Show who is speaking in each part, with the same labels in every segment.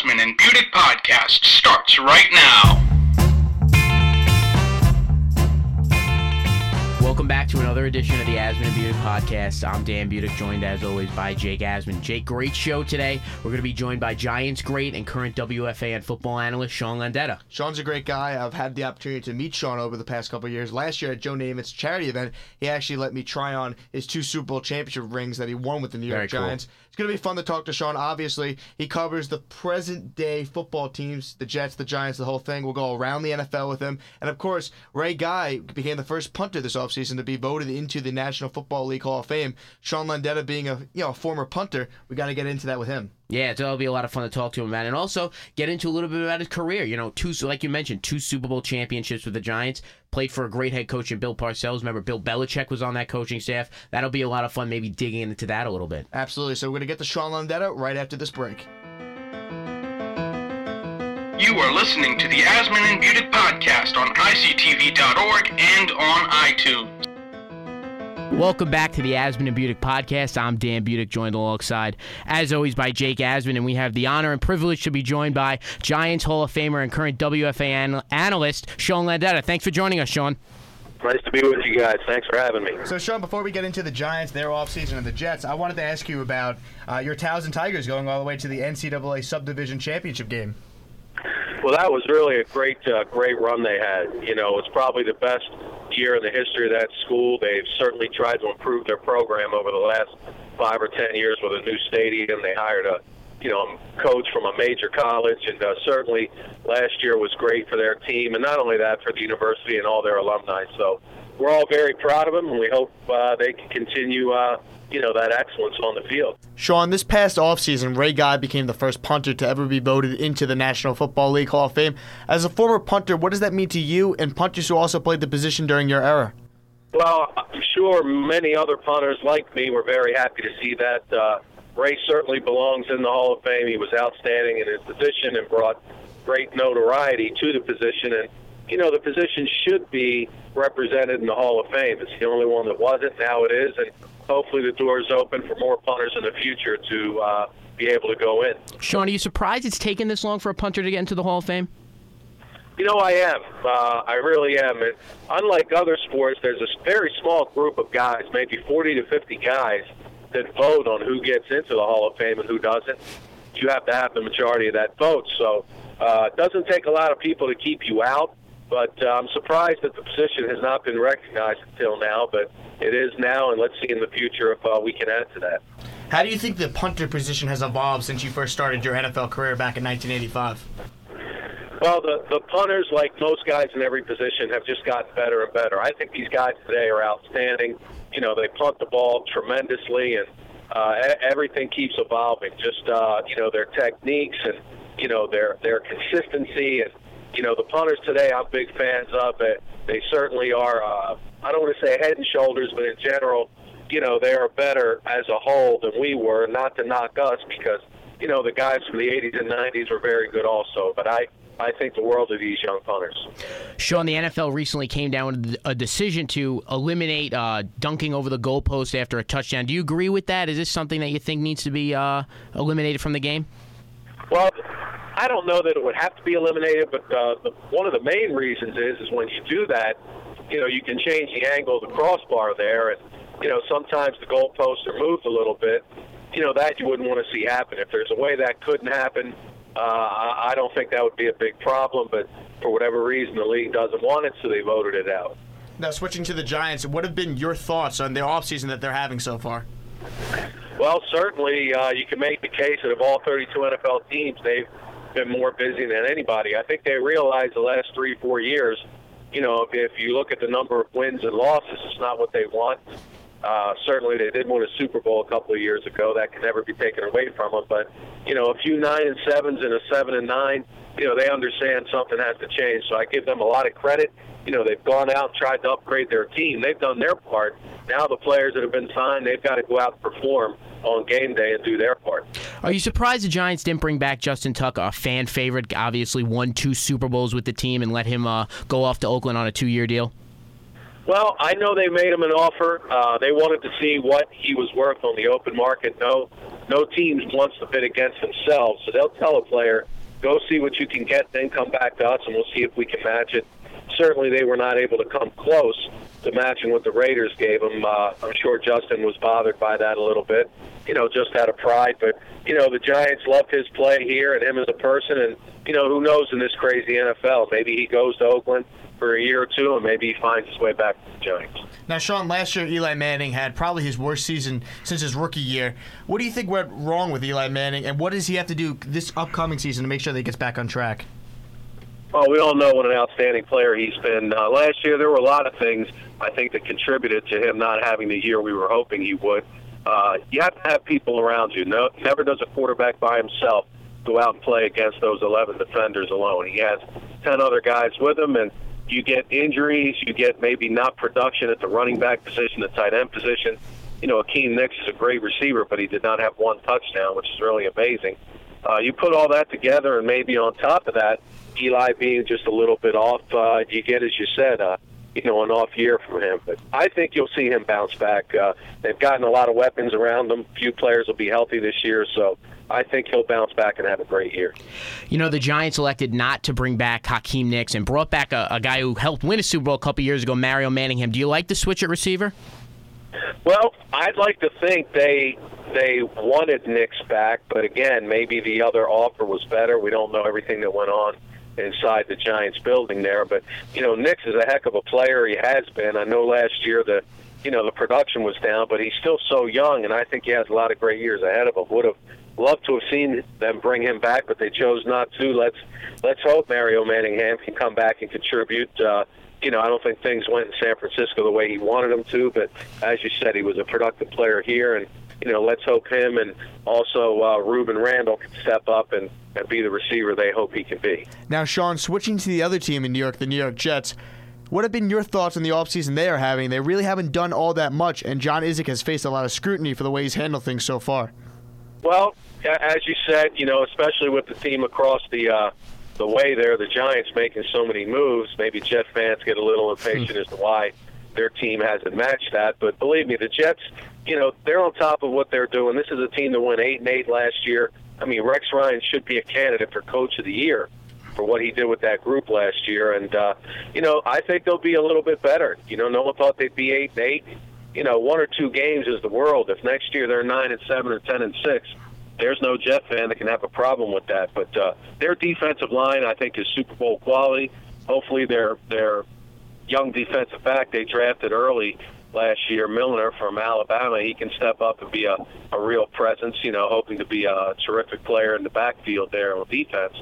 Speaker 1: Asman and Budick podcast starts right now.
Speaker 2: Welcome back to another edition of the Asman and Budick podcast. I'm Dan Budick, joined as always by Jake Asman. Jake, great show today. We're going to be joined by Giants great and current WFAN football analyst Sean Landeta.
Speaker 3: Sean's a great guy. I've had the opportunity to meet Sean over the past couple of years. Last year at Joe Namath's charity event, he actually let me try on his two Super Bowl championship rings that he won with the New York
Speaker 2: Very cool.
Speaker 3: Giants. It's going to be fun to talk to Sean. Obviously, he covers the present day football teams, the Jets, the Giants, the whole thing. We'll go around the NFL with him. And of course, Ray Guy became the first punter this offseason to be voted into the National Football League Hall of Fame. Sean Landeta being a you know a former punter, we got to get into that with him.
Speaker 2: Yeah, so that'll be a lot of fun to talk to him about, and also get into a little bit about his career. You know, two like you mentioned, two Super Bowl championships with the Giants. Played for a great head coach in Bill Parcells. Remember, Bill Belichick was on that coaching staff. That'll be a lot of fun, maybe digging into that a little bit.
Speaker 3: Absolutely. So we're going to get to Sean Landeta right after this break.
Speaker 1: You are listening to the Asman and Budick podcast on ICTV.org and on iTunes.
Speaker 2: Welcome back to the Asman and Budick podcast. I'm Dan Budick, joined alongside, as always, by Jake Asman, and we have the honor and privilege to be joined by Giants Hall of Famer and current WFA an- analyst Sean Landeta. Thanks for joining us, Sean.
Speaker 4: Nice to be with you guys. Thanks for having me.
Speaker 3: So, Sean, before we get into the Giants, their offseason, and the Jets, I wanted to ask you about uh, your Towson Tigers going all the way to the NCAA Subdivision Championship game.
Speaker 4: Well, that was really a great, uh, great run they had. You know, it's probably the best year in the history of that school. They've certainly tried to improve their program over the last five or ten years with a new stadium. They hired a, you know, coach from a major college, and uh, certainly last year was great for their team, and not only that for the university and all their alumni. So we're all very proud of them, and we hope uh, they can continue, uh, you know, that excellence on the field.
Speaker 3: Sean, this past offseason, Ray Guy became the first punter to ever be voted into the National Football League Hall of Fame. As a former punter, what does that mean to you and punters who also played the position during your era?
Speaker 4: Well, I'm sure many other punters like me were very happy to see that. Uh, Ray certainly belongs in the Hall of Fame. He was outstanding in his position and brought great notoriety to the position. And, you know, the position should be represented in the Hall of Fame. It's the only one that wasn't. Now it is. And hopefully the door is open for more punters in the future to uh, be able to go in.
Speaker 2: Sean, are you surprised it's taken this long for a punter to get into the Hall of Fame?
Speaker 4: You know, I am. Uh, I really am. And unlike other sports, there's a very small group of guys, maybe 40 to 50 guys, that vote on who gets into the Hall of Fame and who doesn't. You have to have the majority of that vote. So uh, it doesn't take a lot of people to keep you out. But uh, I'm surprised that the position has not been recognized until now. But it is now, and let's see in the future if uh, we can add to that.
Speaker 3: How do you think the punter position has evolved since you first started your NFL career back in 1985?
Speaker 4: Well, the the punters, like most guys in every position, have just gotten better and better. I think these guys today are outstanding. You know, they punt the ball tremendously, and uh, everything keeps evolving. Just uh, you know, their techniques and you know their their consistency, and you know the punters today. I'm big fans of it. They certainly are. Uh, I don't want to say head and shoulders, but in general, you know, they are better as a whole than we were. Not to knock us because you know the guys from the 80s and 90s were very good also, but I. I think the world of these young punters.
Speaker 2: Sean, the NFL recently came down with a decision to eliminate uh, dunking over the goalpost after a touchdown. Do you agree with that? Is this something that you think needs to be uh, eliminated from the game?
Speaker 4: Well, I don't know that it would have to be eliminated, but uh, the, one of the main reasons is is when you do that, you know, you can change the angle of the crossbar there, and you know sometimes the goalposts are moved a little bit. You know that you wouldn't want to see happen. If there's a way that couldn't happen, uh, I don't think that would be a big problem. But for whatever reason, the league doesn't want it, so they voted it out.
Speaker 3: Now, switching to the Giants, what have been your thoughts on their offseason that they're having so far?
Speaker 4: Well, certainly uh, you can make the case that of all 32 NFL teams, they've been more busy than anybody. I think they realized the last three, four years, you know, if, if you look at the number of wins and losses, it's not what they want. Uh, certainly, they did win a Super Bowl a couple of years ago. That can never be taken away from them. But you know, a few nine and sevens and a seven and nine, you know, they understand something has to change. So I give them a lot of credit. You know, they've gone out and tried to upgrade their team. They've done their part. Now the players that have been signed, they've got to go out and perform on game day and do their part.
Speaker 2: Are you surprised the Giants didn't bring back Justin Tuck, a fan favorite? Obviously, won two Super Bowls with the team and let him uh, go off to Oakland on a two-year deal.
Speaker 4: Well, I know they made him an offer. Uh, they wanted to see what he was worth on the open market. No, no teams wants to bid against themselves, so they'll tell a player, "Go see what you can get, then come back to us, and we'll see if we can match it." Certainly, they were not able to come close to matching what the Raiders gave him. Uh, I'm sure Justin was bothered by that a little bit, you know, just out of pride. But you know, the Giants loved his play here and him as a person, and you know, who knows in this crazy NFL? Maybe he goes to Oakland for a year or two, and maybe he finds his way back to the Giants.
Speaker 3: Now, Sean, last year Eli Manning had probably his worst season since his rookie year. What do you think went wrong with Eli Manning, and what does he have to do this upcoming season to make sure that he gets back on track?
Speaker 4: Well, we all know what an outstanding player he's been. Uh, last year, there were a lot of things I think that contributed to him not having the year we were hoping he would. Uh, you have to have people around you. No, never does a quarterback by himself go out and play against those 11 defenders alone. He has 10 other guys with him, and you get injuries, you get maybe not production at the running back position, the tight end position. You know, Hakeem Nicks is a great receiver, but he did not have one touchdown, which is really amazing. Uh, you put all that together, and maybe on top of that, Eli being just a little bit off, uh, you get, as you said, uh, you know, an off year from him. But I think you'll see him bounce back. Uh, they've gotten a lot of weapons around them. Few players will be healthy this year, so I think he'll bounce back and have a great year.
Speaker 2: You know, the Giants elected not to bring back Hakeem Nicks and brought back a, a guy who helped win a Super Bowl a couple years ago, Mario Manningham. Do you like the switch at receiver?
Speaker 4: Well, I'd like to think they they wanted Nicks back, but again, maybe the other offer was better. We don't know everything that went on inside the Giants building there, but you know, Nicks is a heck of a player. He has been. I know last year the you know the production was down, but he's still so young, and I think he has a lot of great years ahead of him. Would have loved to have seen them bring him back, but they chose not to. Let's let's hope Mario Manningham can come back and contribute. Uh, you know, I don't think things went in San Francisco the way he wanted them to, but as you said, he was a productive player here, and you know, let's hope him and also uh, Rueben Randle can step up and, and be the receiver they hope he can be.
Speaker 3: Now, Sean, switching to the other team in New York, the New York Jets. What have been your thoughts on the offseason they are having? They really haven't done all that much, and John Idzik has faced a lot of scrutiny for the way he's handled things so far.
Speaker 4: Well, as you said, you know, especially with the team across the uh, the way there, the Giants making so many moves, maybe Jet fans get a little impatient as to why their team hasn't matched that. But believe me, the Jets, you know, they're on top of what they're doing. This is a team that went eight and eight last year. I mean, Rex Ryan should be a candidate for Coach of the Year for what he did with that group last year. And uh, you know, I think they'll be a little bit better. You know, no one thought they'd be eight and eight. You know, one or two games is the world. If next year they're nine and seven or ten and six, there's no Jet fan that can have a problem with that. But uh, their defensive line, I think, is Super Bowl quality. Hopefully, their their young defensive back they drafted early last year, Milliner from Alabama, he can step up and be a, a real presence. You know, hoping to be a terrific player in the backfield there on defense.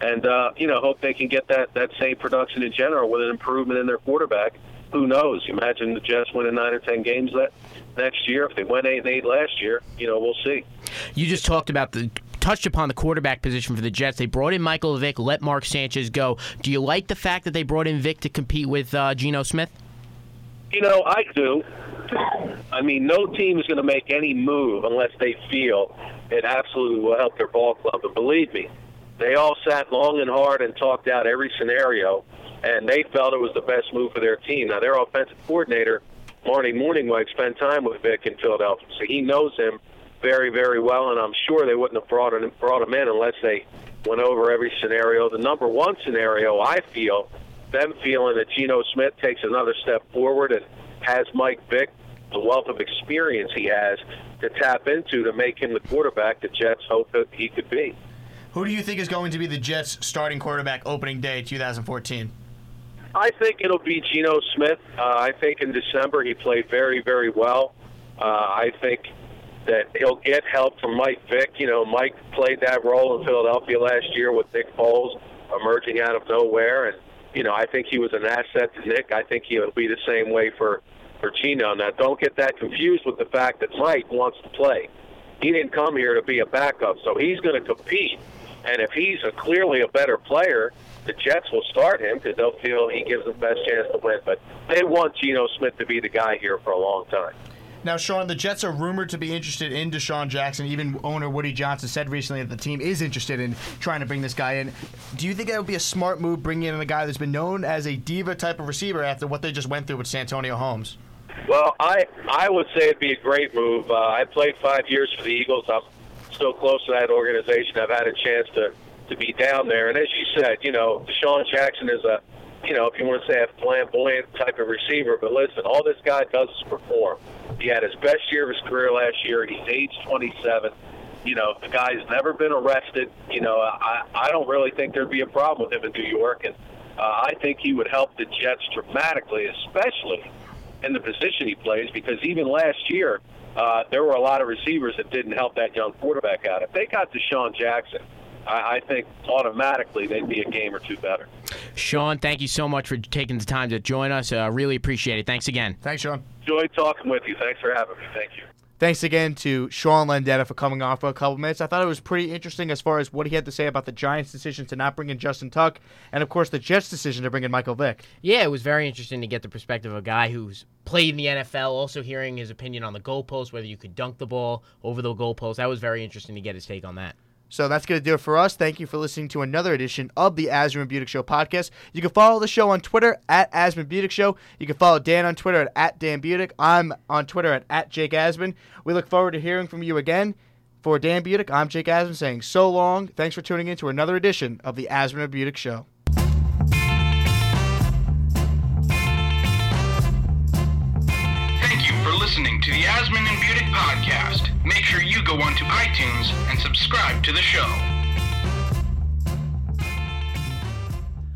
Speaker 4: And uh, you know, hope they can get that that same production in general with an improvement in their quarterback. Who knows? Imagine the Jets winning nine or ten games that next year. If they went eight and eight last year, you know, we'll see.
Speaker 2: You just talked about the touched upon the quarterback position for the Jets. They brought in Michael Vick, let Mark Sanchez go. Do you like the fact that they brought in Vick to compete with uh, Geno Smith?
Speaker 4: You know, I do. I mean, no team is going to make any move unless they feel it absolutely will help their ball club. And believe me, they all sat long and hard and talked out every scenario, and they felt it was the best move for their team. Now, their offensive coordinator, Marty Mornhinweg, spent time with Vick in Philadelphia, so he knows him very, very well, and I'm sure they wouldn't have brought him, brought him in unless they went over every scenario. The number one scenario, I feel, them feeling that Geno Smith takes another step forward and has Mike Vick, the wealth of experience he has, to tap into to make him the quarterback the Jets hope that he could be.
Speaker 3: Who do you think is going to be the Jets' starting quarterback opening day 2014?
Speaker 4: I think it'll be Geno Smith. Uh, I think in December he played very, very well. Uh, I think that he'll get help from Mike Vick. You know, Mike played that role in Philadelphia last year with Nick Foles emerging out of nowhere, and you know, I think he was an asset to Nick. I think he'll be the same way for for Geno. Now, don't get that confused with the fact that Mike wants to play. He didn't come here to be a backup, so he's going to compete. And if he's a, clearly a better player, the Jets will start him because they'll feel he gives them the best chance to win. But they want Geno Smith to be the guy here for a long time.
Speaker 3: Now, Sean, the Jets are rumored to be interested in DeSean Jackson. Even owner Woody Johnson said recently that the team is interested in trying to bring this guy in. Do you think that would be a smart move, bringing in a guy that's been known as a diva type of receiver after what they just went through with Santonio Holmes?
Speaker 4: Well, I I would say it'd be a great move. Uh, I played five years for the Eagles. I'm still close to that organization. I've had a chance to to be down there, and as you said, you know, DeSean Jackson is a you know, if you want to say a flamboyant type of receiver, but listen, all this guy does is perform. He had his best year of his career last year. He's age 27. You know, the guy's never been arrested. You know, I I don't really think there'd be a problem with him in New York, and uh, I think he would help the Jets dramatically, especially in the position he plays, because even last year uh, there were a lot of receivers that didn't help that young quarterback out. If they got DeSean Jackson, I, I think automatically they'd be a game or two better.
Speaker 2: Sean, thank you so much for taking the time to join us. Uh, really appreciate it. Thanks again.
Speaker 3: Thanks, Sean.
Speaker 4: Enjoy talking with you. Thanks for having me. Thank you.
Speaker 3: Thanks again to Sean Landeta for coming on for a couple minutes. I thought it was pretty interesting as far as what he had to say about the Giants' decision to not bring in Justin Tuck, and of course the Jets' decision to bring in Michael Vick.
Speaker 2: Yeah, it was very interesting to get the perspective of a guy who's played in the NFL, also hearing his opinion on the goalpost, whether you could dunk the ball over the goalpost. That was very interesting to get his take on that.
Speaker 3: So that's going to do it for us. Thank you for listening to another edition of the Asman Budick Show podcast. You can follow the show on Twitter at Asman Budick Show. You can follow Dan on Twitter at, at Dan Budick. I'm on Twitter at, at Jake Asman. We look forward to hearing from you again. For Dan Budick, I'm Jake Asman saying so long. Thanks for tuning in to another edition of the Asman Budick Show.
Speaker 1: Listening to the Asman and Budick podcast. Make sure you go onto iTunes and subscribe to the show.